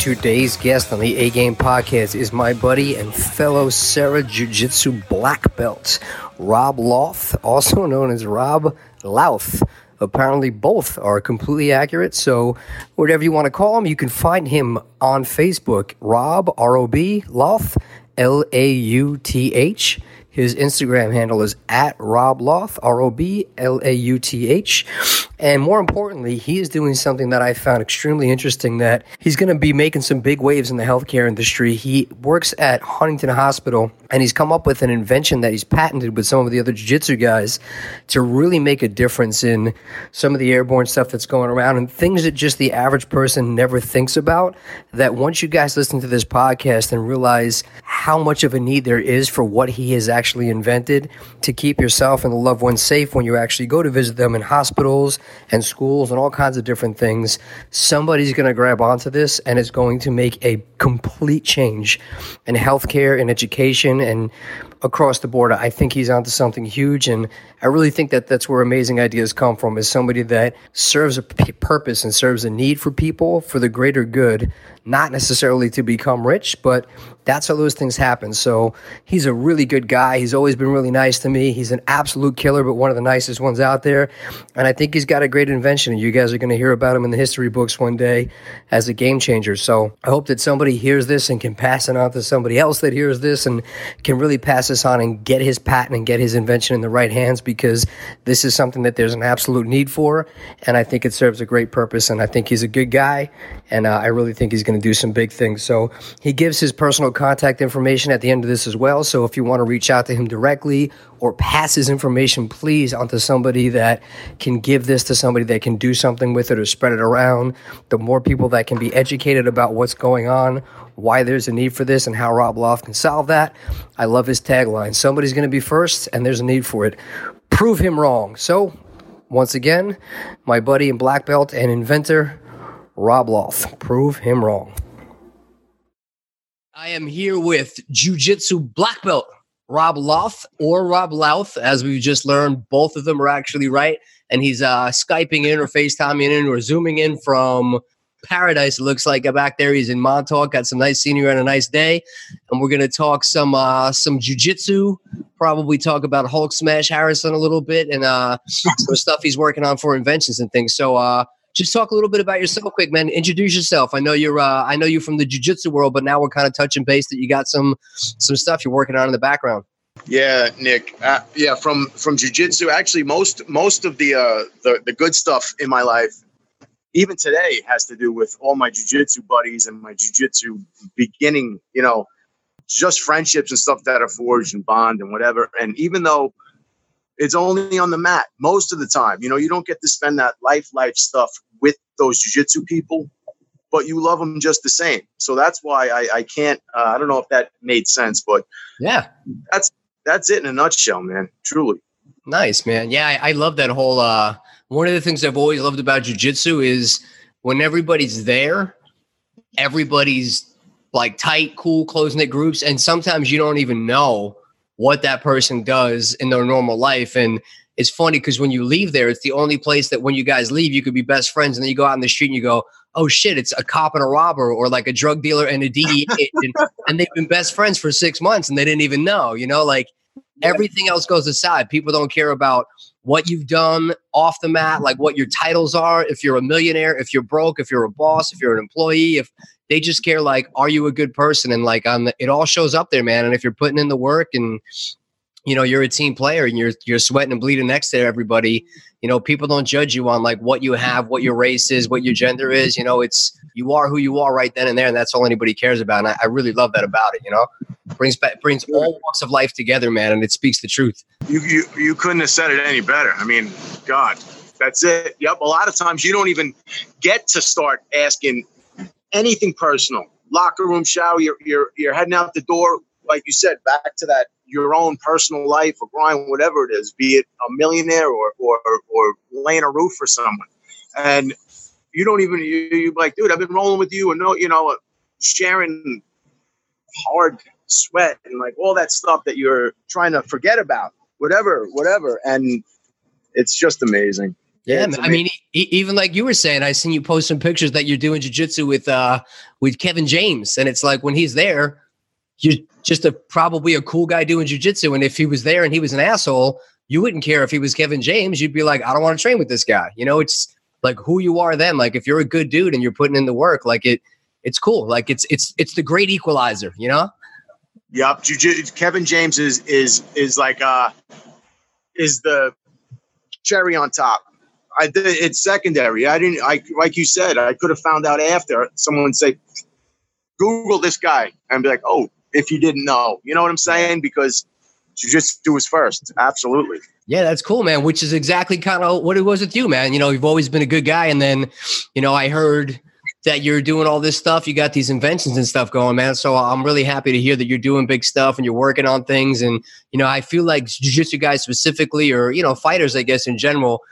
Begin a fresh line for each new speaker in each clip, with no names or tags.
Today's guest on the A Game podcast is my buddy and fellow Serra Jiu Jitsu black belt, Rob Lauth, also known as Rob Louth. Apparently, both are completely accurate. So, whatever you want to call him, you can find him on Facebook, Rob, R O B, Lauth, L A U T H. His Instagram handle is at Rob Lauth, R O B L A U T H. And more importantly, he is doing something that I found extremely interesting that he's going to be making some big waves in the healthcare industry. He works at Huntington Hospital and he's come up with an invention that he's patented with some of the other jiu-jitsu guys to really make a difference in some of the airborne stuff that's going around and things that just the average person never thinks about that once you guys listen to this podcast and realize how much of a need there is for what he has actually invented to keep yourself and the loved ones safe when you actually go to visit them in hospitals and schools and all kinds of different things. Somebody's going to grab onto this and it's going to make a complete change in healthcare and education and across the board. I think he's onto something huge, and I really think that that's where amazing ideas come from. Is somebody that serves a p- purpose and serves a need for people for the greater good, not necessarily to become rich, but that's how those things happen. So he's a really good guy. He's always been really nice to me. He's an absolute killer, but one of the nicest ones out there. And I think he's got a great invention. And you guys are going to hear about him in the history books one day as a game changer. So I hope that somebody hears this and can pass it on to somebody else that hears this and can really pass this on and get his patent and get his invention in the right hands because this is something that there's an absolute need for. And I think it serves a great purpose. And I think he's a good guy. And uh, I really think he's going to do some big things. So he gives his personal contact information at the end of this as well. So if you want to reach out to him directly or passes information, please, onto somebody that can give this to somebody that can do something with it or spread it around. The more people that can be educated about what's going on, why there's a need for this, and how Rob Lauth can solve that. I love his tagline somebody's going to be first, and there's a need for it. Prove him wrong. So, once again, my buddy and black belt and inventor, Rob Lauth. Prove him wrong. I am here with Jiu Jitsu black belt Rob Lauth or Rob Louth, as we just learned. Both of them are actually right. And he's uh, Skyping in or FaceTiming in or Zooming in from paradise. It looks like back there. He's in Montauk, got some nice scenery on a nice day. And we're going to talk some uh, some jujitsu, probably talk about Hulk Smash Harrison a little bit and uh, some stuff he's working on for inventions and things. So, uh, just talk a little bit about yourself quick man. Introduce yourself. I know you're uh, i know you're from the jiu-jitsu world but now we're kind of touching base that you got some some stuff you're working on in the background.
Yeah nick uh, yeah from from jiu-jitsu actually most most of the uh the, the good stuff in my life even today has to do with all my jiu-jitsu buddies and my jiu-jitsu beginning you know just friendships and stuff that are forged and bond and whatever. And even though it's only on the mat most of the time. You know, you don't get to spend that life, life stuff with those jujitsu people, but you love them just the same. So that's why I, I can't. Uh, I don't know if that made sense, but
yeah,
that's that's it in a nutshell, man. Truly.
Nice, man. Yeah, I, I love that whole. uh One of the things I've always loved about jujitsu is when everybody's there, everybody's like tight, cool, close knit groups, and sometimes you don't even know what that person does in their normal life. And it's funny because when you leave there, it's the only place that when you guys leave, you could be best friends. And then you go out in the street and you go, oh shit, it's a cop and a robber or like a drug dealer and a DEA agent. and they've been best friends for six months and they didn't even know, you know, like everything else goes aside. People don't care about what you've done off the mat, like what your titles are, if you're a millionaire, if you're broke, if you're a boss, if you're an employee, if they just care like, are you a good person? And like on the, it all shows up there, man. And if you're putting in the work and you know you're a team player and you're you're sweating and bleeding next to everybody, you know people don't judge you on like what you have, what your race is, what your gender is. You know, it's you are who you are right then and there, and that's all anybody cares about. And I, I really love that about it. You know, brings back brings all walks of life together, man, and it speaks the truth.
You you you couldn't have said it any better. I mean, God, that's it. Yep. A lot of times you don't even get to start asking anything personal locker room shower. You're you're you're heading out the door, like you said, back to that your own personal life or grind, whatever it is, be it a millionaire or or or laying a roof for someone, and you don't even you you like, dude, I've been rolling with you, and no, you know, uh, sharing hard sweat and like all that stuff that you're trying to forget about, whatever, whatever, and it's just amazing.
Yeah, I mean, even like you were saying, I seen you post some pictures that you're doing jujitsu with uh with Kevin James, and it's like when he's there, you're just a probably a cool guy doing jujitsu, and if he was there and he was an asshole, you wouldn't care if he was Kevin James. You'd be like, I don't want to train with this guy. You know, it's like who you are then. Like if you're a good dude and you're putting in the work, like it, it's cool. Like it's it's it's the great equalizer. You know.
Yep, Jiu- Kevin James is is is like uh is the cherry on top I did it's secondary. I didn't I like you said, I could have found out after someone say, Google this guy and be like, oh, if you didn't know. You know what I'm saying? Because jujitsu was first. Absolutely.
Yeah, that's cool, man. Which is exactly kind of what it was with you, man. You know, you've always been a good guy. And then, you know, I heard that you're doing all this stuff. You got these inventions and stuff going, man. So I'm really happy to hear that you're doing big stuff and you're working on things. And, you know, I feel like jiu-jitsu guys specifically, or, you know, fighters, I guess, in general,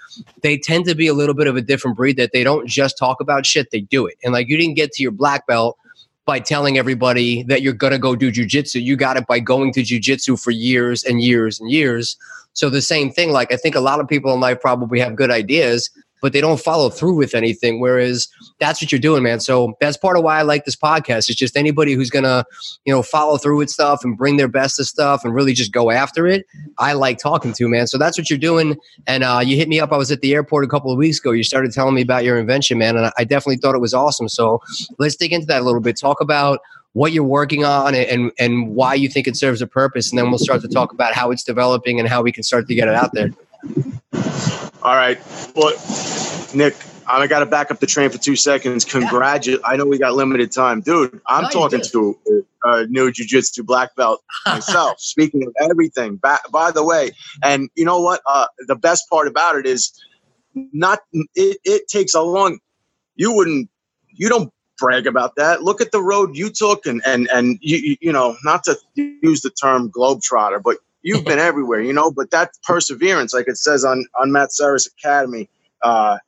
they tend to be a little bit of a different breed that they don't just talk about shit, they do it. And like you didn't get to your black belt by telling everybody that you're going to go do jujitsu. You got it by going to jujitsu for years and years and years. So the same thing, like I think a lot of people in life probably have good ideas, but they don't follow through with anything. Whereas that's what you're doing, man. So that's part of why I like this podcast. It's just anybody who's gonna, you know, follow through with stuff and bring their best to stuff and really just go after it. I like talking to, man. So that's what you're doing. And uh, you hit me up. I was at the airport a couple of weeks ago. You started telling me about your invention, man, and I definitely thought it was awesome. So let's dig into that a little bit. Talk about what you're working on and and why you think it serves a purpose, and then we'll start to talk about how it's developing and how we can start to get it out there.
All right. Well, Nick, I got to back up the train for two seconds. Congratulate! I know we got limited time, dude. I'm no, talking to a new jiu-jitsu black belt myself. speaking of everything, by, by, the way, and you know what? Uh, the best part about it is not. It, it takes a long. You wouldn't. You don't brag about that. Look at the road you took, and and and you you know, not to use the term globetrotter, but you've been everywhere, you know. But that perseverance, like it says on on Matt Serra's Academy, uh,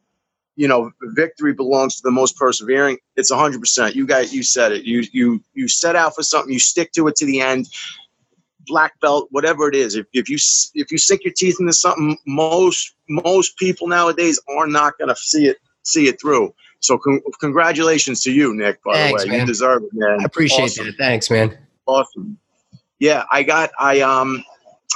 you know, victory belongs to the most persevering. It's hundred percent. You guys, you said it. You you you set out for something. You stick to it to the end. Black belt, whatever it is. If, if you if you sink your teeth into something, most most people nowadays are not going to see it see it through. So con- congratulations to you, Nick. By Thanks, the way, man. you deserve it, man.
I appreciate awesome. it. Thanks, man.
Awesome. Yeah, I got I um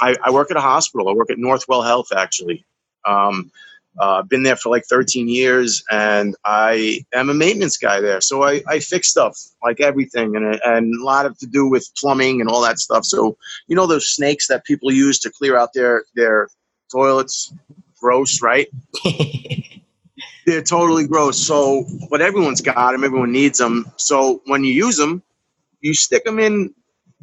I, I work at a hospital. I work at Northwell Health actually. Um, uh, been there for like 13 years, and I am a maintenance guy there. So I, I fix stuff like everything, and and a lot of to do with plumbing and all that stuff. So you know those snakes that people use to clear out their their toilets, gross, right? They're totally gross. So, but everyone's got them. Everyone needs them. So when you use them, you stick them in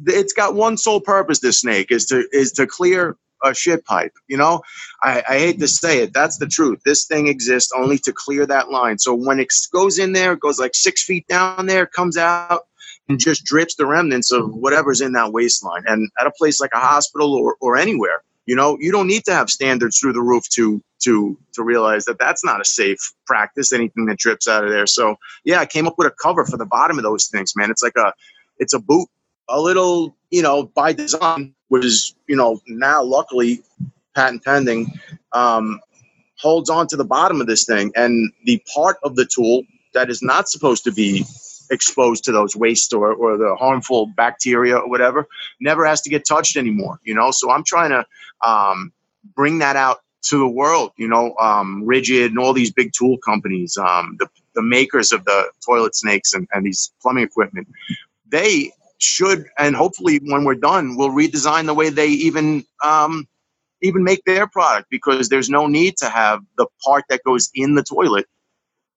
it's got one sole purpose. This snake is to is to clear a shit pipe. You know, I, I hate to say it, that's the truth. This thing exists only to clear that line. So when it goes in there, it goes like six feet down there, comes out and just drips the remnants of whatever's in that waistline. And at a place like a hospital or, or anywhere, you know, you don't need to have standards through the roof to to to realize that that's not a safe practice. Anything that drips out of there. So yeah, I came up with a cover for the bottom of those things, man. It's like a it's a boot a little, you know, by design, which is, you know, now luckily patent pending, um, holds on to the bottom of this thing. And the part of the tool that is not supposed to be exposed to those waste or, or the harmful bacteria or whatever never has to get touched anymore, you know? So I'm trying to um, bring that out to the world, you know, um, Ridgid and all these big tool companies, um, the, the makers of the toilet snakes and, and these plumbing equipment, they should and hopefully when we're done we'll redesign the way they even um, even make their product because there's no need to have the part that goes in the toilet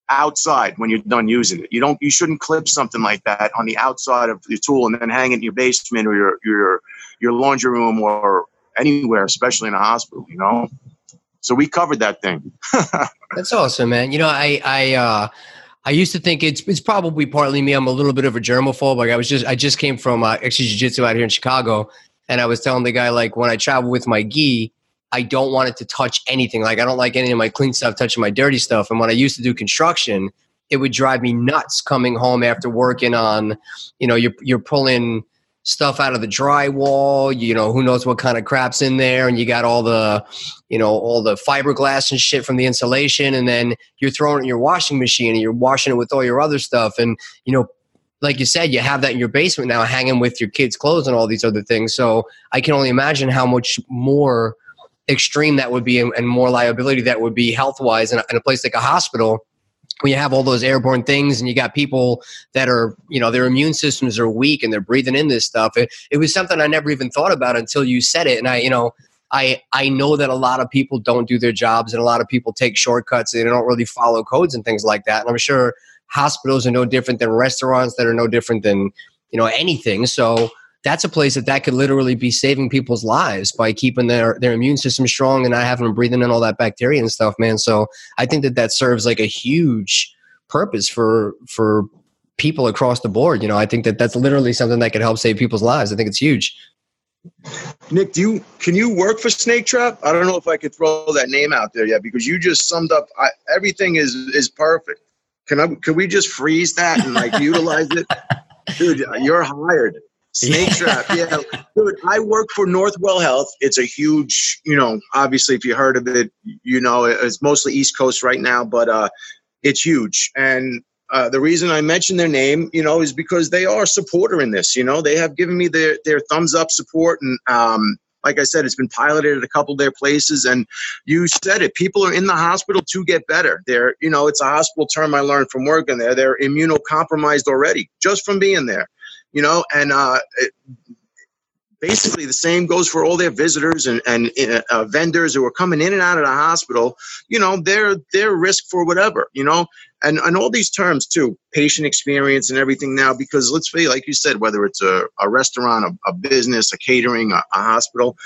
outside when you're done using it. You don't you shouldn't clip something like that on the outside of your tool and then hang it in your basement or your your your laundry room or anywhere, especially in a hospital, you know. So we covered that thing.
That's awesome, man. You know, I I uh I used to think it's it's probably partly me. I'm a little bit of a germaphobe. Like I was just I just came from uh, actually jiu-jitsu out here in Chicago, and I was telling the guy like when I travel with my gi, I don't want it to touch anything. Like I don't like any of my clean stuff touching my dirty stuff. And when I used to do construction, it would drive me nuts coming home after working on, you know, you're you're pulling stuff out of the drywall. You know, who knows what kind of crap's in there, and you got all the, you know, all the fiberglass and shit from the insulation, and then you're throwing it in your washing machine and you're washing it with all your other stuff, and you know. Like you said, you have that in your basement now, hanging with your kids' clothes and all these other things. So I can only imagine how much more extreme that would be and, and more liability that would be health wise in, in a place like a hospital when you have all those airborne things and you got people that are you know their immune systems are weak and they're breathing in this stuff it, it was something i never even thought about until you said it. And i you know i i know that a lot of people don't do their jobs and a lot of people take shortcuts and they don't really follow codes and things like that. And i'm sure hospitals are no different than restaurants that are no different than you know anything. So that's a place that that could literally be saving people's lives by keeping their their immune system strong and not having them breathing in all that bacteria and stuff man. So i think that that serves like a huge purpose for for people across the board. You know i think that that's literally something that could help save people's lives. I think it's huge.
Nick do you can you work for snake trap? I don't know if i could throw that name out there yet because you just summed up I, everything is is perfect. Can i can we just freeze that and like utilize it? Dude you're hired Snake trap, yeah. Dude, I work for Northwell Health. It's a huge, you know, obviously if you heard of it, you know, it's mostly East Coast right now, but uh, it's huge. And uh, the reason I mention their name, you know, is because they are a supporter in this. You know, they have given me their their thumbs up support, and um, like I said, it's been piloted at a couple of their places. And you said it, people are in the hospital to get better. They're, you know, it's a hospital term I learned from working there. They're immunocompromised already just from being there you know, and uh, basically the same goes for all their visitors and, and uh, vendors who are coming in and out of the hospital. You know they're they're risk for whatever you know? And and all these terms too patient experience and everything now because let's say like you said whether it's a, a restaurant a, a business a catering a, a hospital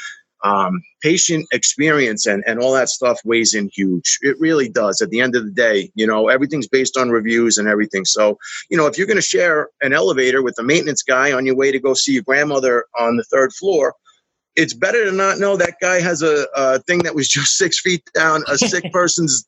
um, patient experience and, and all that stuff weighs in huge. It really does. At the end of the day, you know, everything's based on reviews and everything. So, you know, if you're going to share an elevator with a maintenance guy on your way to go see your grandmother on the third floor, it's better to not know that guy has a, a thing that was just six feet down, a sick person's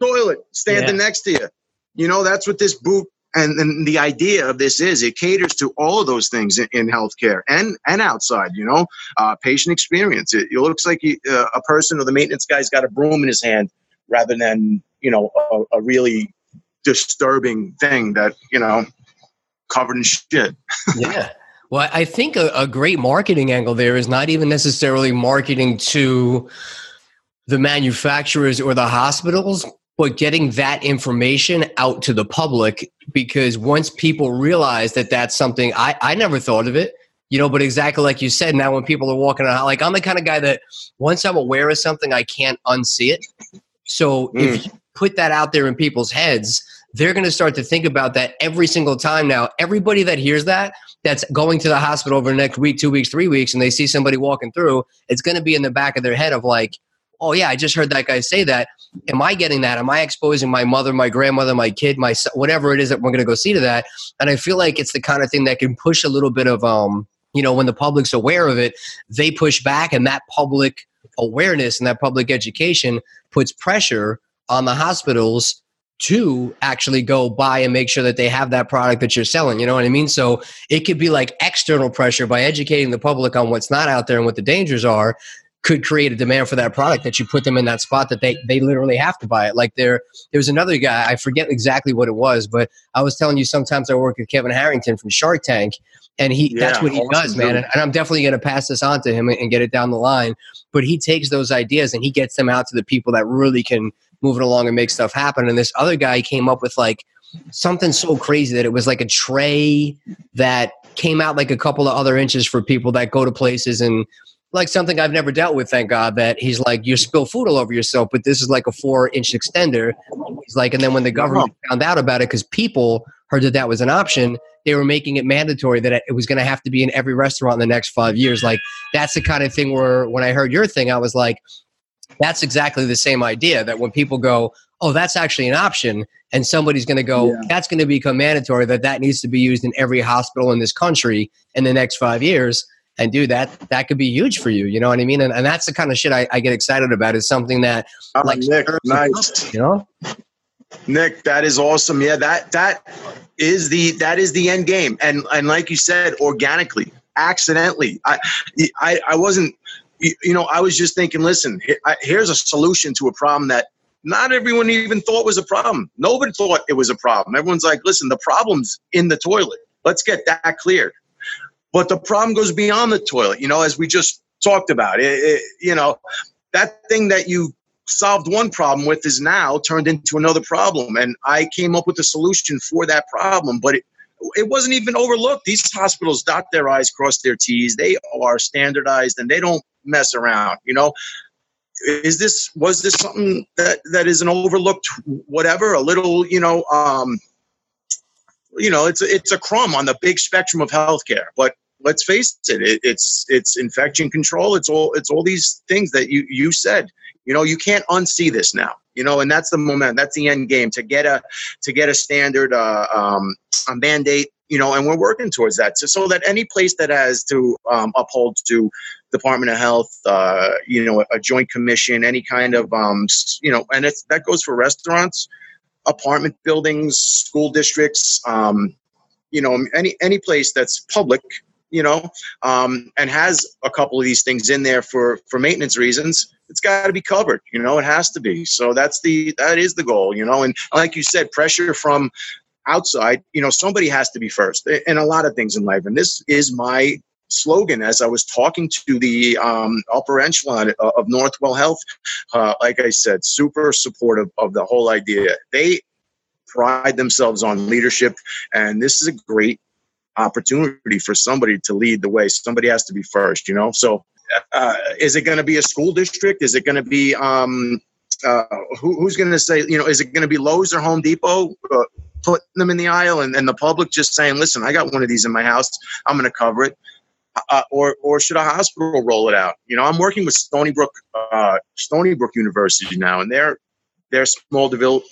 toilet standing yeah. next to you. You know, that's what this boot and, the idea of this is it caters to all of those things in, in healthcare and and outside you know uh, patient experience. It, it looks like he, uh, a person or the maintenance guy's got a broom in his hand rather than you know a, a really disturbing thing that you know covered in shit.
Yeah. Well i think a, a great marketing angle there is not even necessarily marketing to the manufacturers or the hospitals but getting that information out to the public because once people realize that that's something I, I never thought of it you know but exactly like you said now when people are walking around like i'm the kind of guy that once i'm aware of something i can't unsee it so mm. if you put that out there in people's heads they're going to start to think about that every single time now everybody that hears that that's going to the hospital over the next week two weeks three weeks and they see somebody walking through it's going to be in the back of their head of like oh yeah, I just heard that guy say that. Am I getting that? Am I exposing my mother, my grandmother, my kid, my whatever it is that we're going to go see to that? And I feel like it's the kind of thing that can push a little bit of um, you know, when the public's aware of it, they push back, and that public awareness and that public education puts pressure on the hospitals to actually go buy and make sure that they have that product that you're selling. You know what I mean? So it could be like external pressure by educating the public on what's not out there and what the dangers are could create a demand for that product that you put them in that spot that they they literally have to buy it. Like there there was another guy, I forget exactly what it was, but I was telling you sometimes I work with Kevin Harrington from Shark Tank and he yeah, that's what he does, man. And, and, I'm definitely going to pass this on to him and, and get it down the line. But he takes those ideas and he gets them out to the people that really can move it along and make stuff happen. And this other guy came up with like something so crazy that it was like a tray that came out like a couple of other inches for people that go to places and like something I've never dealt with, thank God, that he's like, you spill food all over yourself, but this is like a four inch extender. He's like, and then when the government found out about it, because people heard that that was an option, they were making it mandatory that it was going to have to be in every restaurant in the next five years. Like, that's the kind of thing where when I heard your thing, I was like, that's exactly the same idea that when people go, oh, that's actually an option. And somebody's going to go,
Yeah.
that's going to become mandatory that that needs to be used in every hospital in this country in the next five years. And dude, that that could be huge for you. You know what I mean? And, and that's the kind of shit I, I get excited about. Is something that
Oh,
like
Nick, nice.
You know?
Nick, that is awesome. Yeah, that that is the that is the end game, and and like you said, organically, accidentally. I I, I wasn't. You you know, I was just thinking. Listen, here's a solution to a problem that not everyone even thought was a problem. Nobody thought it was a problem. Everyone's like, listen, the problem's in the toilet. Let's get that cleared. But the problem goes beyond the toilet. You know, as we just talked about, it, it you know, that thing that you solved one problem with is now turned into another problem. And I came up with a solution for that problem, but it, it wasn't even overlooked. These hospitals dot their I's, cross their T's. They are standardized and they don't mess around. You know, is this was this something that that is an overlooked whatever a little you know um you know it's a, it's a crumb on the big spectrum of healthcare but let's face it, it it's it's infection control it's all it's all these things that you you said you know you can't unsee this now you know and that's the moment that's the end game to get a to get a standard uh, um, a mandate you know and we're working towards that so, so that any place that has to um, uphold to department of health uh, you know a, joint commission any kind of um, you know and it's that goes for restaurants apartment buildings school districts um, you know any any place that's public you know um, and has a couple of these things in there for for maintenance reasons it's got to be covered you know it has to be. So that's the that is the goal you know and like you said pressure from outside you know somebody has to be first in a lot of things in life. And this is my slogan as i was talking to the um, upper echelon of of northwell health uh, like i said super supportive of the whole idea. They pride themselves on leadership and this is a great opportunity for somebody to lead the way. Somebody has to be first you know? So uh, is it going to be a school district? Is it going to be um, uh, who, who's going to say you know is it going to be lowes or home depot uh, putting them in the aisle and, and the public just saying listen i got one of these in my house. I'm going to cover it uh, or or should a hospital roll it out you know i'm working with stony brook uh, stony brook university now and their their small develop,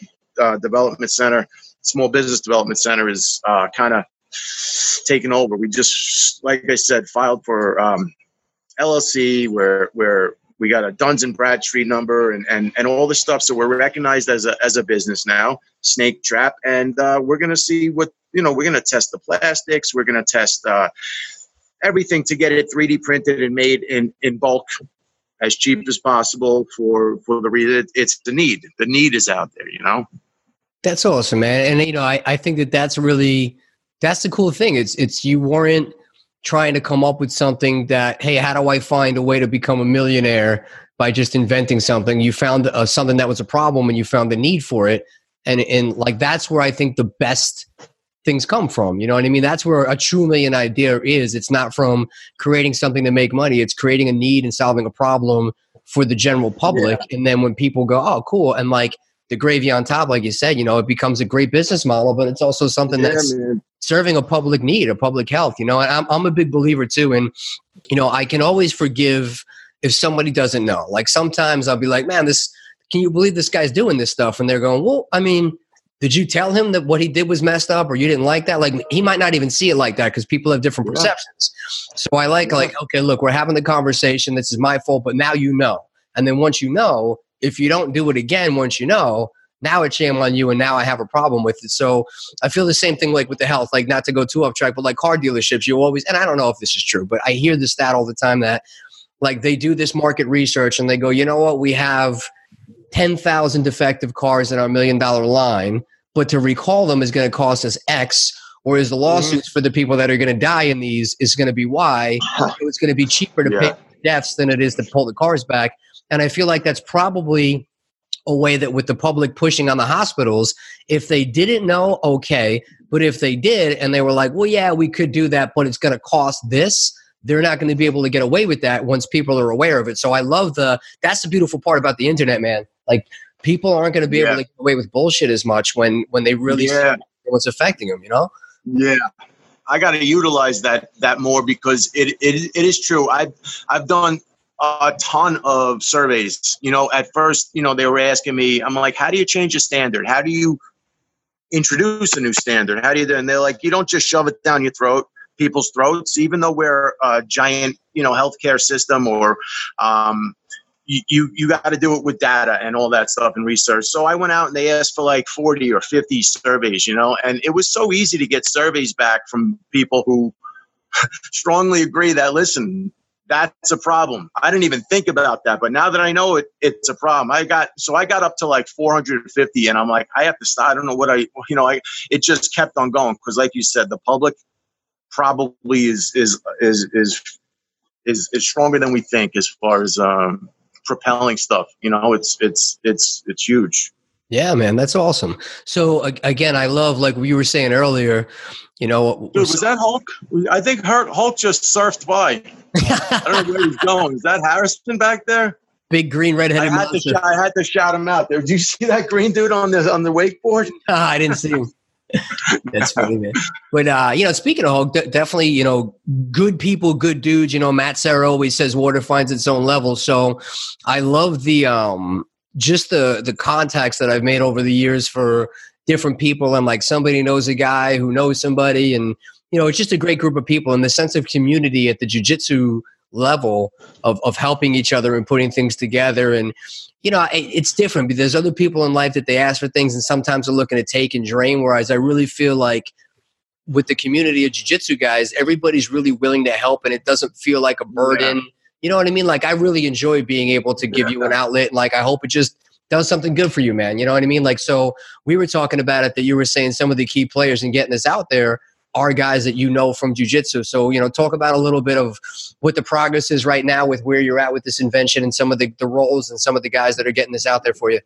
uh, development center small business development center is uh, kind of taken over. We just, like I said, filed for um, LLC where where we got a Duns and Bradstreet number and, and, and all this stuff. So we're recognized as a, as a business now, Snake Trap, and uh, we're going to see what you know. We're going to test the plastics. We're going to test uh, everything to get it 3D printed and made in in bulk as cheap as possible for for the reason it's the need. The need is out there, you know.
That's awesome, man. And you know, I, I think that that's really that's the cool thing. It's it's you weren't trying to come up with something that hey, how do I find a way to become a millionaire by just inventing something? You found uh, something that was a problem and you found the need for it, and and like that's where I think the best things come from. You know what I mean? That's where a true million idea is. It's not from creating something to make money. It's creating a need and solving a problem for the general public. And then when people go, oh, cool, and like the gravy on top, like you said, you know, it becomes a great business model, but it's also something that's
man.
serving a public need, a public health. You know, and I'm I'm a big believer too, and you know, I can always forgive if somebody doesn't know. Like sometimes I'll be like, man, this can you believe this guy's doing this stuff? And they're going, well, I mean, did you tell him that what he did was messed up or you didn't like that? Like he might not even see it like that because people have different
Yeah.
perceptions. So I like like, okay, look, we're having the conversation. This is my fault, but now you know. And then once you know, if you don't do it again, once you know, now it's shame on you and now I have a problem with it. So I feel the same thing like with the health, like not to go too off track, but like car dealerships, you always and I don't know if this is true, but I hear this stat all the time that like they do this market research and they go, you know what, we have 10,000 defective cars in our million dollar line, but to recall them is going to cost us X. Whereas the lawsuits mm-hmm. for the people that are going to die in these is going to be Y. So it's going to be cheaper to
Yeah.
pay deaths than it is to pull the cars back. And I feel like that's probably a way that with the public pushing on the hospitals, if they didn't know, okay. But if they did and they were like, well, yeah, we could do that, but it's going to cost this, they're not going to be able to get away with that once people are aware of it. So I love the, that's the beautiful part about the internet, man. Like people aren't going to be
Yeah.
able to get away with bullshit as much when, when they really
Yeah.
see what's affecting them, you know?
Yeah, I got to utilize that that more because it, it it is true. I've I've done a ton of surveys. You know, at first, you know, they were asking me, I'm like, how do you change a standard? How do you introduce a new standard? How do you do? And they're like, you don't just shove it down your throat, people's throats, even though we're a giant, you know, healthcare system or, um, you, you, got to do it with data and all that stuff and research. So I went out and they asked for like 40 or 50 surveys, you know, and it was so easy to get surveys back from people who strongly agree that, listen, that's a problem. I didn't even think about that, but now that I know it, it's a problem. I got so I got up to like 450, and I'm like, I have to stop. I don't know what I, you know, I it just kept on going because, like you said, the public probably is is is is is, is stronger than we think as far as um, propelling stuff. You know, it's it's it's it's huge.
Yeah, man, that's awesome. So again, I love like you were saying earlier. You know,
Dude, was that Hulk? I think Hulk just surfed by. I don't know where he's going. Is that Harrison back there?
Big green redheaded
I had, to I had to shout him out there. Did you see that green dude on the on the wakeboard?
Ah, I didn't see him. That's funny, man. But uh, you know, speaking of Hulk, d- definitely, you know, good people, good dudes. You know, Matt Serra always says water finds its own level. So I love the um just the the contacts that I've made over the years for different people and like somebody knows a guy who knows somebody and you know it's just a great group of people and the sense of community at the jiu-jitsu level of, of helping each other and putting things together and you know it, it's different because there's other people in life that they ask for things and sometimes they're looking to take and drain whereas i really feel like with the community of jiu-jitsu guys everybody's really willing to help and it doesn't feel like a burden yeah. you know what i mean like i really enjoy being able to give yeah. you an outlet like i hope it just does something good for you, man. You know what I mean? Like, so we were talking about it that you were saying some of the key players and getting this out there are guys that you know from jujitsu. So, you know, talk about a little bit of what the progress is right now with where you're at with this invention and some of the, the roles and some of the guys that are getting this out there for you.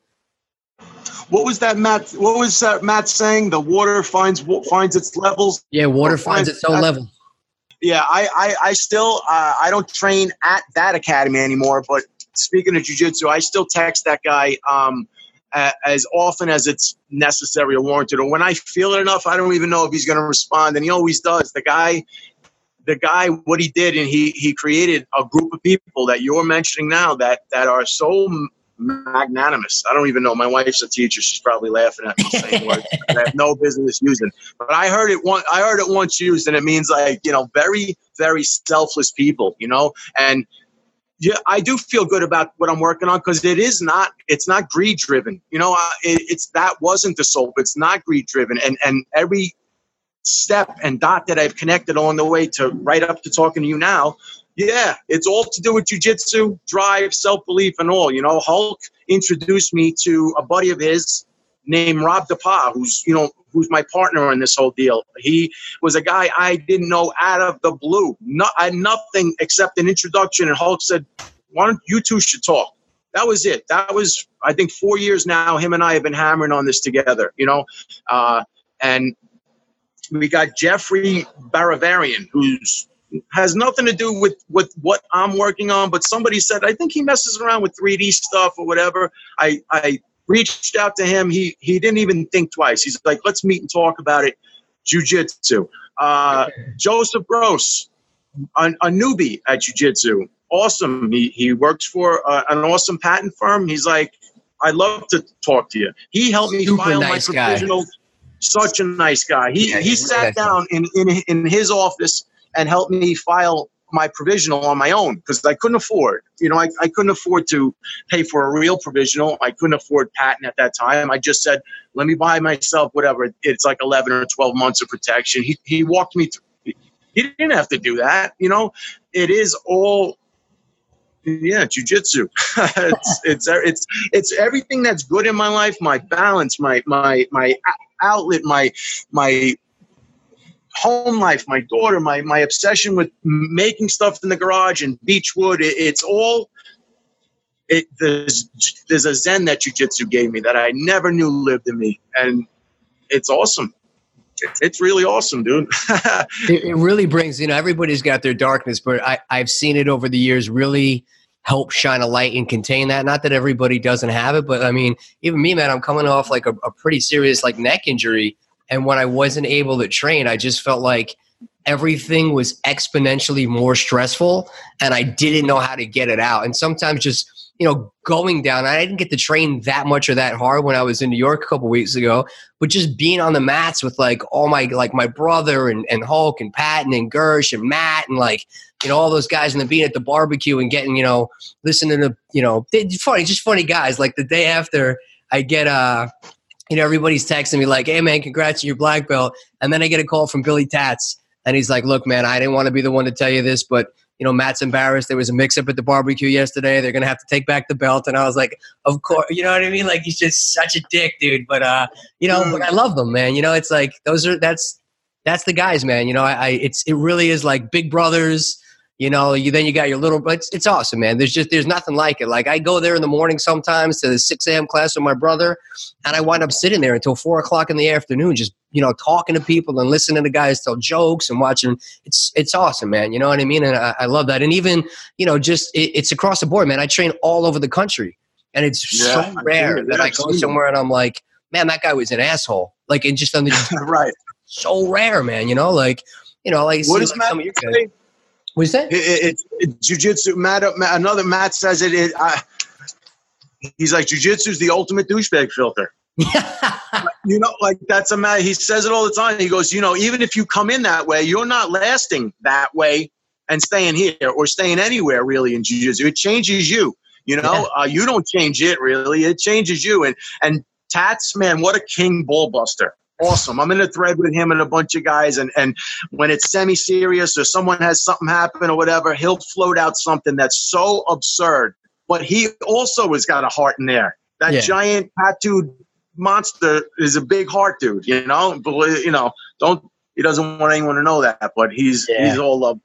What was that, Matt? What was that, Matt saying? The water finds finds its levels.
Yeah, water finds, finds its own level.
Yeah, I I, I still uh, I don't train at that academy anymore, but speaking of jujitsu, I still text that guy um, as often as it's necessary or warranted. Or when I feel it enough, I don't even know if he's going to respond, and he always does. The guy, the guy, what he did, and he he created a group of people that you're mentioning now that that are so magnanimous. I don't even know. My wife's a teacher. She's probably laughing at me saying words I have no business using. But I heard it one. I heard it once used, and it means like you know, very, very selfless people. You know, and yeah, I do feel good about what I'm working on because it is not it's not greed driven. You know, it, it's that wasn't the soap. It's not greed driven, and and every step and dot that I've connected along the way to right up to talking to you now. Yeah, it's all to do with jujitsu, drive, self belief, and all. You know, Hulk introduced me to a buddy of his named Rob DePa, who's you know who's my partner in this whole deal. He was a guy I didn't know out of the blue. No, I had nothing except an introduction, and Hulk said, "Why don't you two should talk?" That was it. That was I think four years now. Him and I have been hammering on this together. You know, uh, and we got Jeffrey Baravarian, who's has nothing to do with, with what I'm working on, but somebody said, I think he messes around with 3D stuff or whatever. I, I reached out to him. He he didn't even think twice. He's like, let's meet and talk about it. Jiu-jitsu. Uh, Joseph Gross, a, a newbie at jiu-jitsu. Awesome. He, he works for uh, an awesome patent firm. He's like, I'd love to talk to you. He helped me
Super
file
nice
my provisional. Guy. Such a nice guy. He, yeah, he sat down in, in, in his office and helped me file my provisional on my own because I couldn't afford, you know, I, I couldn't afford to pay for a real provisional. I couldn't afford patent at that time. I just said, let me buy myself whatever. It's like 11 or 12 months of protection. He, he walked me through. He didn't have to do that. You know, it is all yeah jujitsu it's it's it's it's everything that's good in my life my balance my my my outlet my my home life, my daughter, my my obsession with making stuff in the garage and beechwood. It, it's all. It, there's there's a zen that jujitsu gave me that I never knew lived in me, and it's awesome. It's really awesome, dude.
it, it really brings you know everybody's got their darkness, but I I've seen it over the years really help shine a light and contain that. Not that everybody doesn't have it, but I mean, even me, man, I'm coming off like a, a pretty serious like neck injury and when I wasn't able to train, I just felt like everything was exponentially more stressful and I didn't know how to get it out. And sometimes just, you know, going down, I didn't get to train that much or that hard when I was in New York a couple weeks ago, but just being on the mats with like all my, like my brother and, and Hulk and Patton and Gersh and Matt and like, you know, all those guys and then being at the barbecue and getting, you know, listening to, you know, funny, just funny guys. Like the day after I get, uh, you know, everybody's texting me like, "Hey, man, congrats on your black belt," and then I get a call from Billy Tats, and he's like, "Look, man, I didn't want to be the one to tell you this, but you know, Matt's embarrassed. There was a mix-up at the barbecue yesterday. They're gonna have to take back the belt." And I was like, "Of course," you know what I mean? Like he's just such a dick, dude. But uh, you know, but I love them, man. You know, it's like those are that's that's the guys, man. You know, I, I it's it really is like big brothers you know you then you got your little it's, it's awesome man. There's just there's nothing like it. Like i go there in the morning sometimes to the 6 a.m class with my brother and i wind up sitting there until 4 o'clock in the afternoon just you know talking to people and listening to guys tell jokes and watching. It's it's awesome man. You know what i mean? And i, I love that. And even you know just it, it's across the board man. I train all over the country and it's yeah, so rare that i go somewhere and i'm like man that guy was an asshole. Like and just on the
right.
so rare man you know? Like you know like
what is like some of your guys
What's that?
It, it, it, jiu-jitsu. Matt, another Matt says it. it I, he's like jiu-jitsu is the ultimate douchebag filter. you know, like that's a man. He says it all the time. He goes, you know, even if you come in that way, you're not lasting that way and staying here or staying anywhere really in jiu-jitsu. It changes you. You know, yeah. uh, you don't change it really. It changes you. And and Tats, man, what a king ball buster awesome. I'm in a thread with him and a bunch of guys, and and when it's semi-serious or someone has something happen or whatever, he'll float out something that's so absurd. But he also has got a heart in there. That yeah. giant tattooed monster is a big heart, dude. You know, but you know, don't he doesn't want anyone to know that, but he's yeah. he's all love.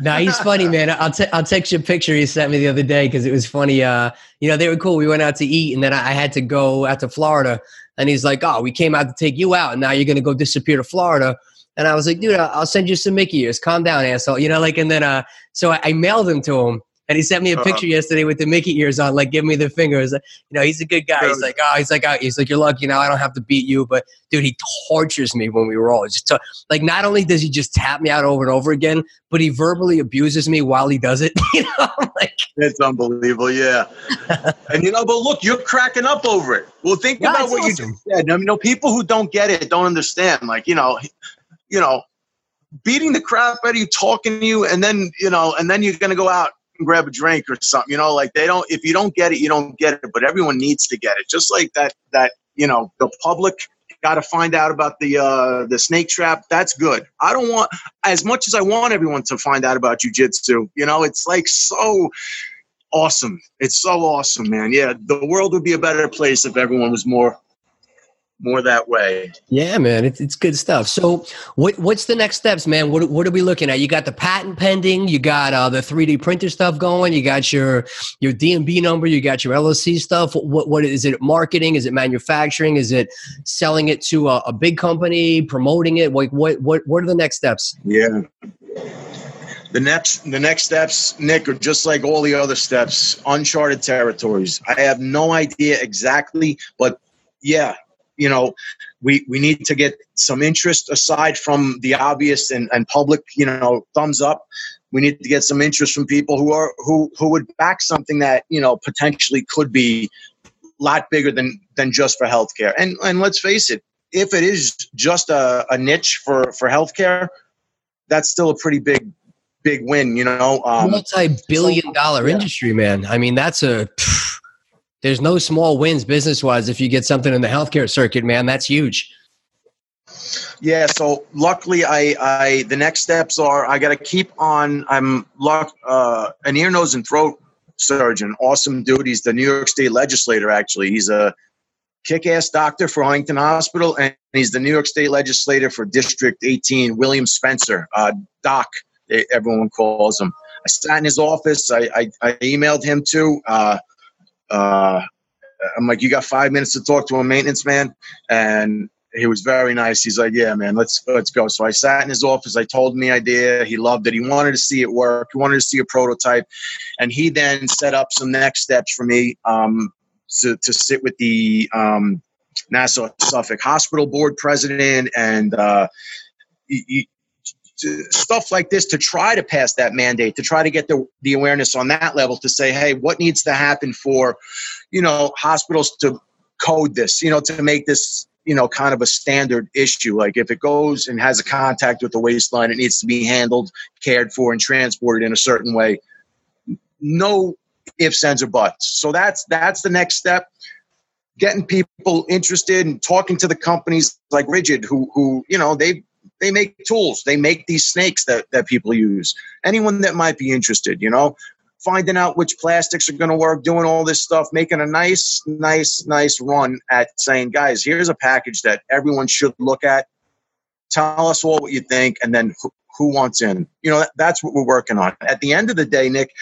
No, he's funny, man. I'll te- I'll text you a picture he sent me the other day because it was funny. Uh, you know, they were cool. We went out to eat, and then I had to go out to Florida and he's like, "Oh, we came out to take you out, and now you're gonna go disappear to Florida." And I was like, "Dude, I'll send you some Mickey ears. Calm down, asshole." You know, like, and then uh, so I, I mailed them to him, and he sent me a uh-huh. picture yesterday with the Mickey ears on, like, give me the fingers. You know, he's a good guy. He's like, oh, he's like, oh, he's like, you're lucky now. I don't have to beat you, but dude, he tortures me when we roll. Just to, like, not only does he just tap me out over and over again, but he verbally abuses me while he does it. you know, like
it's unbelievable. Yeah, and you know, but look, you're cracking up over it. Well, think yeah, about what awesome. you just said. I mean, you know, people who don't get it don't understand. Like, you know, you know, beating the crap out of you, talking to you, and then you know, and then you're gonna go out and grab a drink or something. You know, like they don't. If you don't get it, you don't get it. But everyone needs to get it. Just like that. That you know, the public got to find out about the uh, the snake trap. That's good. I don't want as much as I want everyone to find out about jujitsu. You know, it's like so awesome. It's so awesome, man. Yeah, the world would be a better place if everyone was more more that way.
Yeah, man, it's, it's good stuff. So, what what's the next steps, man? What what are we looking at? You got the patent pending. You got uh, the three D printer stuff going. You got your your DMB number. You got your LLC stuff. What what is it? Marketing? Is it manufacturing? Is it selling it to a, a big company? Promoting it? Like what what what are the next steps?
Yeah. The next, the next steps, Nick, are just like all the other steps, uncharted territories. I have no idea exactly, but yeah, you know, we we need to get some interest aside from the obvious and, and public, you know, thumbs up. We need to get some interest from people who are who who would back something that you know potentially could be a lot bigger than than just for healthcare. And and let's face it, if it is just a, a niche for for healthcare, that's still a pretty big big win. You know,
um, multi-billion dollar yeah. industry, man. I mean, that's a. Phew, there's no small wins business wise if you get something in the healthcare circuit, man. That's huge.
Yeah, so luckily, I, I the next steps are I got to keep on. I'm luck uh, an ear, nose, and throat surgeon. Awesome dude. He's the New York State legislator. Actually, he's a kick-ass doctor for Huntington Hospital, and he's the New York State legislator for District 18. William Spencer, uh, Doc, everyone calls him. I sat in his office. I, I, I emailed him too. Uh, uh, I'm like, you got five minutes to talk to a maintenance man, and he was very nice. He's like, yeah, man, let's let's go. So I sat in his office. I told him the idea. He loved it. He wanted to see it work. He wanted to see a prototype, and he then set up some next steps for me um, to to sit with the um, Nassau Suffolk Hospital Board president and. Uh, stuff like this to try to pass that mandate, to try to get the, the awareness on that level to say, hey, what needs to happen for, you know, hospitals to code this, you know, to make this, you know, kind of a standard issue. Like if it goes and has a contact with the waistline, it needs to be handled, cared for, and transported in a certain way. No ifs, ands, or buts. So that's that's the next step. Getting people interested and talking to the companies like Ridgid who who you know they they make tools, they make these snakes that that people use. Anyone that might be interested, you know, finding out which plastics are going to work, doing all this stuff, making a nice, nice, nice run at saying, guys, here's a package that everyone should look at. Tell us all what you think, and then who, who wants in. You know, that, that's what we're working on. At the end of the day, Nick,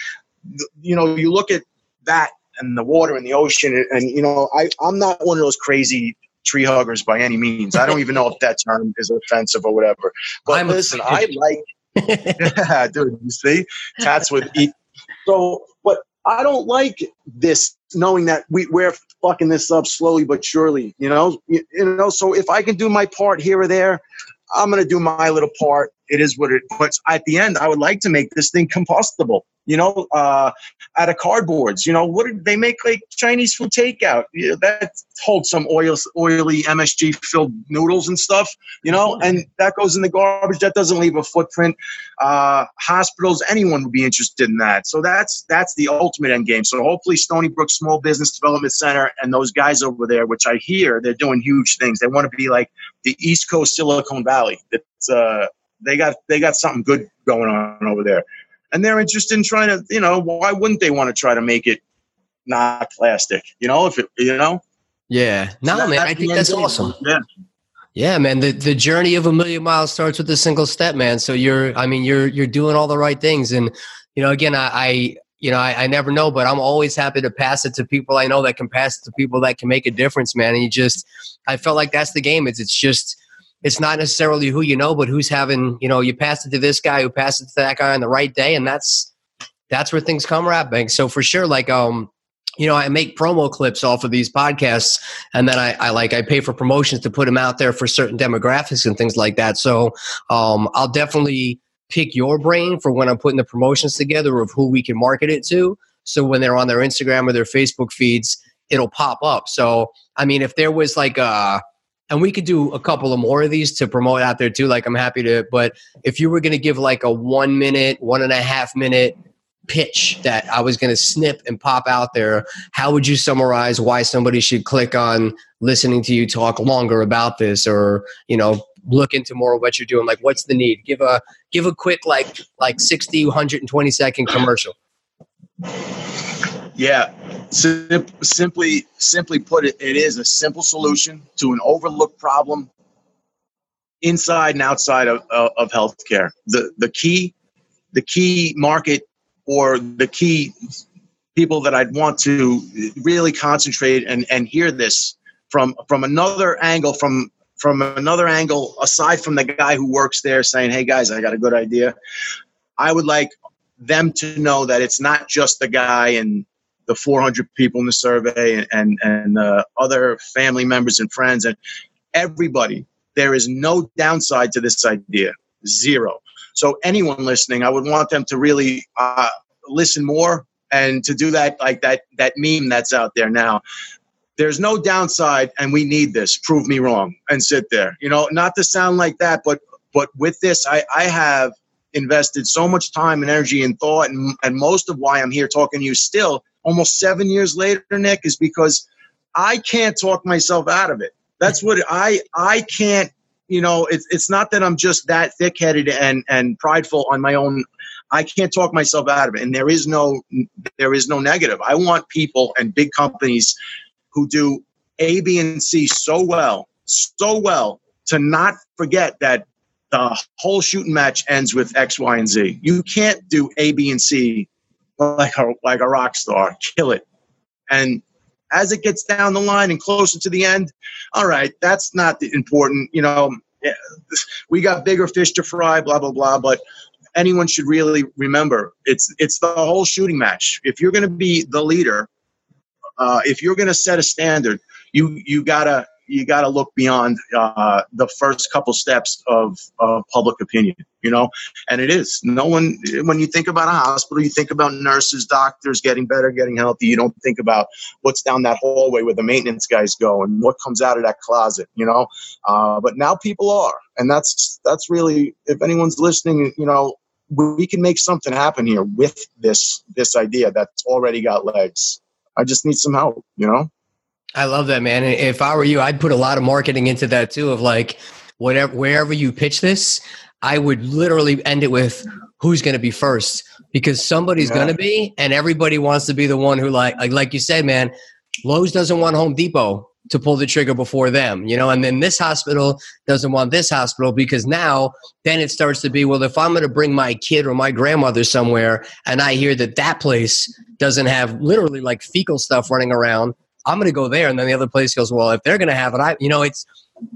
you know, you look at that and the water and the ocean, and, and you know, I, I'm not one of those crazy tree huggers by any means. I don't even know if that term is offensive or whatever. But I'm listen, I like. yeah, dude, you see, cats would eat so, but I don't like this knowing that we, we're fucking this up slowly but surely, you know? You, you know, so if I can do my part here or there, I'm going to do my little part. It is what it puts. At the end, I would like to make this thing compostable you know, uh, out of cardboards. You know, what did they make like Chinese food takeout? Yeah, that holds some oil, oily MSG filled noodles and stuff. You know, and that goes in the garbage. That doesn't leave a footprint. Uh, hospitals, anyone would be interested in that. So that's that's the ultimate end game. So hopefully, Stony Brook Small Business Development Center and those guys over there, which I hear they're doing huge things. They want to be like the East Coast Silicon Valley. It's uh, they got they got something good going on over there and they're interested in trying to, you know, why wouldn't they want to try to make it not plastic? You know, if it, you know.
Yeah, no, that, man, I think that's awesome. Yeah. Yeah, man. The the journey of a million miles starts with a single step, man. So you're, I mean, you're you're doing all the right things, and you know, again, I, I you know, I, I, never know, but I'm always happy to pass it to people I know that can pass it to people that can make a difference, man. And you just, I felt like that's the game. It's it's just it's not necessarily who you know, but who's having, you know, you pass it to this guy who passes it to that guy on the right day. And that's, that's where things come rap bank. So for sure, like, um, you know, I make promo clips off of these podcasts and then I, I like, I pay for promotions to put them out there for certain demographics and things like that. So, um, I'll definitely pick your brain for when I'm putting the promotions together of who we can market it to. So when they're on their Instagram or their Facebook feeds, it'll pop up. So, I mean, if there was like a, and we could do a couple of more of these to promote out there too. Like I'm happy to, but if you were going to give like a one minute, one and a half minute pitch that I was going to snip and pop out there, how would you summarize why somebody should click on listening to you talk longer about this or, you know, look into more of what you're doing? Like what's the need? Give a, give a quick, like, like 60, 120 second commercial.
Yeah, Sim- simply, simply put, it, it is a simple solution to an overlooked problem inside and outside of, of, of healthcare. The the key, the key market or the key people that I'd want to really concentrate and, and hear this from from another angle from from another angle aside from the guy who works there saying hey guys i got a good idea i would like them to know that it's not just the guy in the 400 people in the survey and and, and uh, other family members and friends and everybody. There is no downside to this idea, zero. So anyone listening, I would want them to really uh, listen more and to do that like that that meme that's out there now. There's no downside, and we need this. Prove me wrong, and sit there. You know, not to sound like that, but but with this, I I have invested so much time and energy and thought, and, and most of why I'm here talking to you still almost seven years later, Nick, is because I can't talk myself out of it. That's what I I can't. You know, it's it's not that I'm just that thick-headed and and prideful on my own. I can't talk myself out of it, and there is no there is no negative. I want people and big companies who do A, B, and C so well, so well to not forget that the whole shooting match ends with X, Y, and Z. You can't do A, B, and C like a like a rock star, kill it. And as it gets down the line and closer to the end, all right, that's not important. You know, we got bigger fish to fry, blah blah blah. But anyone should really remember it's it's the whole shooting match. If you're going to be the leader, uh, if you're going to set a standard, you you gotta you got to look beyond uh, the first couple steps of, of public opinion, you know? And it is. No one, when you think about a hospital, you think about nurses, doctors getting better, getting healthy. You don't think about what's down that hallway where the maintenance guys go and what comes out of that closet, you know? Uh, but now people are. And that's, that's really, if anyone's listening, you know, we can make something happen here with this, this idea that's already got legs. I just need some help, you know?
I love that, man. If I were you, I'd put a lot of marketing into that too. Of like, whatever, wherever you pitch this, I would literally end it with who's going to be first because somebody's yeah. going to be, and everybody wants to be the one who, like, like, like you said, man. Lowe's doesn't want Home Depot to pull the trigger before them, you know, and then this hospital doesn't want this hospital because now then it starts to be, well, if I'm going to bring my kid or my grandmother somewhere and I hear that that place doesn't have literally like fecal stuff running around, I'm going to go there. And then the other place goes, well, if they're going to have it, I, you know, it's,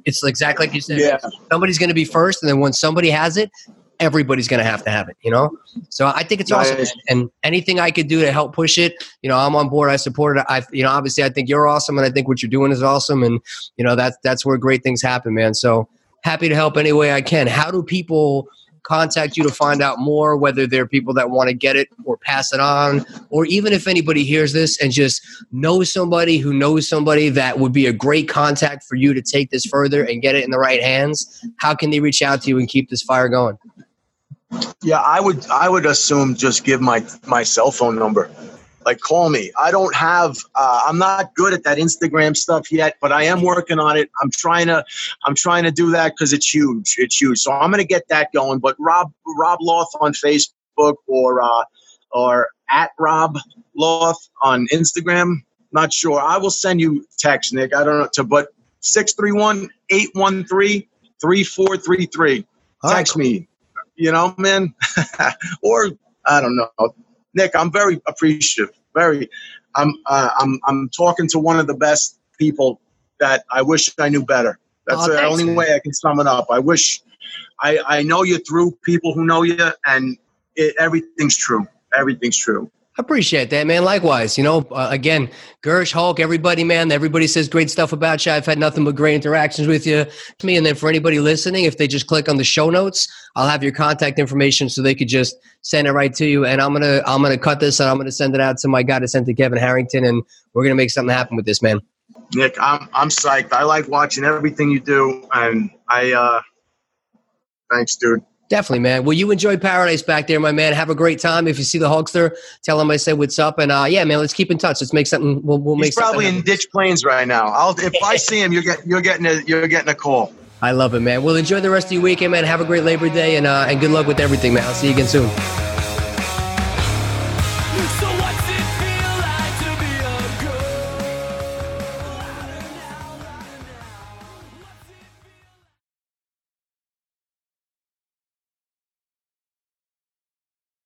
it's exactly like you said. Yeah. Somebody's going to be first. And then when somebody has it, everybody's going to have to have it, you know? So I think it's awesome. And anything I could do to help push it, you know, I'm on board. I support it. I, you know, obviously I think you're awesome and I think what you're doing is awesome. And, you know, that's, that's where great things happen, man. So happy to help any way I can. How do people, contact you to find out more, whether they're people that want to get it or pass it on, or even if anybody hears this and just knows somebody who knows somebody that would be a great contact for you to take this further and get it in the right hands, how can they reach out to you and keep this fire going?
Yeah, I would I would assume just give my my cell phone number like call me. I don't have uh, i'm not good at that instagram stuff yet but i am working on it. I'm trying to i'm trying to do that because it's huge. It's huge. So i'm going to get that going. But rob rob Lauth on facebook or uh or at rob Lauth on instagram not sure. I will send you text nick. I don't know to but 631-813-3433 text me. You know man? Or i don't know Nick, I'm very appreciative. Very, I'm uh, I'm I'm talking to one of the best people that I wish I knew better. That's oh, the only man. way I can sum it up. I wish I I know you through people who know you, and it, everything's true. Everything's true.
Appreciate that, man. Likewise, you know, uh, again, Gersh, Hulk, everybody, man, everybody says great stuff about you. I've had nothing but great interactions with you. Me, and then for anybody listening, if they just click on the show notes, I'll have your contact information so they could just send it right to you. And I'm gonna, I'm gonna cut this and I'm gonna send it out to my guy to send to Kevin Harrington, and we're gonna make something happen with this, man.
Nick, I'm, I'm psyched. I like watching everything you do, and I, uh, thanks, dude.
Definitely, man. Well, you enjoy paradise back there, my man. Have a great time. If you see the Hulkster, tell him I said what's up. And uh, yeah, man, let's keep in touch. Let's make something. We'll, we'll
He's
make.
probably in Ditch Plains right now. I'll if I see him, you're get, you're getting a you're getting a call.
I love it, man. Well, enjoy the rest of your weekend, man. Have a great Labor Day, and uh, and good luck with everything, man. I'll see you again soon.